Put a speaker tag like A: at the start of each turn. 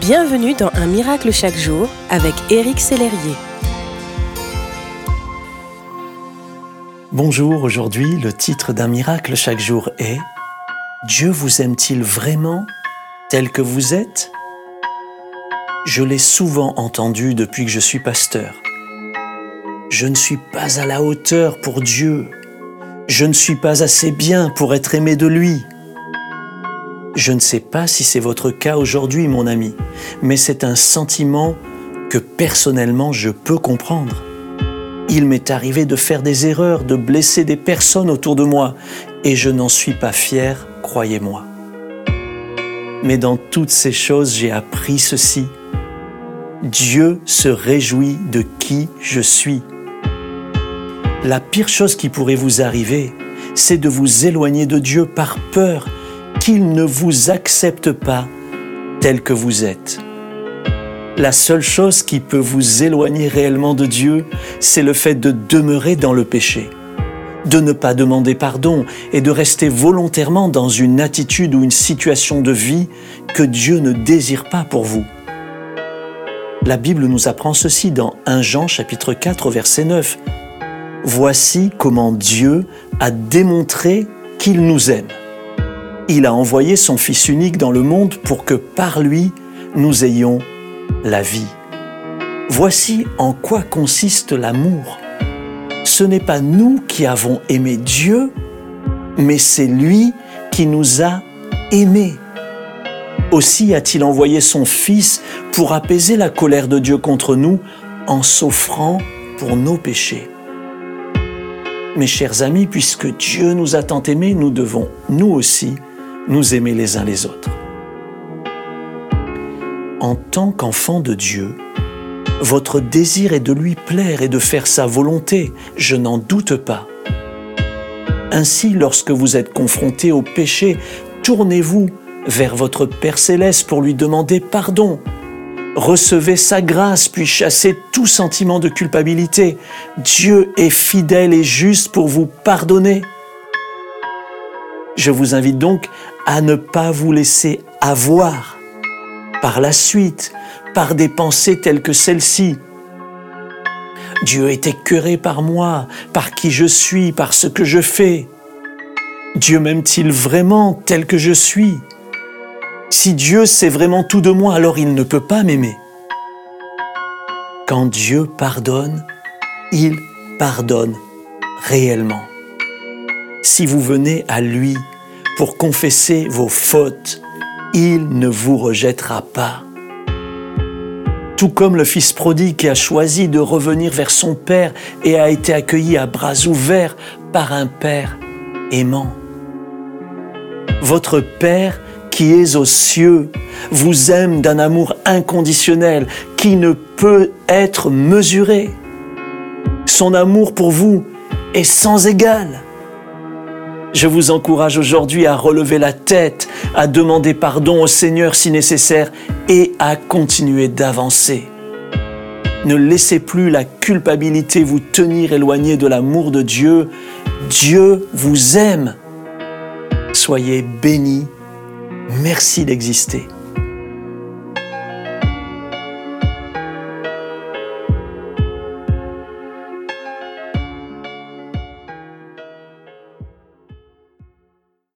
A: Bienvenue dans Un miracle chaque jour avec Éric Sellerier.
B: Bonjour, aujourd'hui le titre d'un miracle chaque jour est Dieu vous aime-t-il vraiment tel que vous êtes? Je l'ai souvent entendu depuis que je suis pasteur. Je ne suis pas à la hauteur pour Dieu. Je ne suis pas assez bien pour être aimé de lui. Je ne sais pas si c'est votre cas aujourd'hui, mon ami, mais c'est un sentiment que personnellement je peux comprendre. Il m'est arrivé de faire des erreurs, de blesser des personnes autour de moi, et je n'en suis pas fier, croyez-moi. Mais dans toutes ces choses, j'ai appris ceci. Dieu se réjouit de qui je suis. La pire chose qui pourrait vous arriver, c'est de vous éloigner de Dieu par peur qu'il ne vous accepte pas tel que vous êtes. La seule chose qui peut vous éloigner réellement de Dieu, c'est le fait de demeurer dans le péché, de ne pas demander pardon et de rester volontairement dans une attitude ou une situation de vie que Dieu ne désire pas pour vous. La Bible nous apprend ceci dans 1 Jean chapitre 4 verset 9. Voici comment Dieu a démontré qu'il nous aime il a envoyé son Fils unique dans le monde pour que par lui, nous ayons la vie. Voici en quoi consiste l'amour. Ce n'est pas nous qui avons aimé Dieu, mais c'est lui qui nous a aimés. Aussi a-t-il envoyé son Fils pour apaiser la colère de Dieu contre nous en s'offrant pour nos péchés. Mes chers amis, puisque Dieu nous a tant aimés, nous devons, nous aussi, nous aimer les uns les autres. En tant qu'enfant de Dieu, votre désir est de lui plaire et de faire sa volonté, je n'en doute pas. Ainsi, lorsque vous êtes confronté au péché, tournez-vous vers votre Père céleste pour lui demander pardon. Recevez sa grâce, puis chassez tout sentiment de culpabilité. Dieu est fidèle et juste pour vous pardonner. Je vous invite donc à ne pas vous laisser avoir par la suite par des pensées telles que celle-ci. Dieu est écœuré par moi, par qui je suis, par ce que je fais. Dieu m'aime-t-il vraiment tel que je suis? Si Dieu sait vraiment tout de moi, alors il ne peut pas m'aimer. Quand Dieu pardonne, il pardonne réellement si vous venez à lui pour confesser vos fautes, il ne vous rejettera pas. Tout comme le fils prodigue qui a choisi de revenir vers son Père et a été accueilli à bras ouverts par un Père aimant. Votre Père qui est aux cieux vous aime d'un amour inconditionnel qui ne peut être mesuré. Son amour pour vous est sans égal. Je vous encourage aujourd'hui à relever la tête, à demander pardon au Seigneur si nécessaire et à continuer d'avancer. Ne laissez plus la culpabilité vous tenir éloigné de l'amour de Dieu. Dieu vous aime. Soyez bénis. Merci d'exister.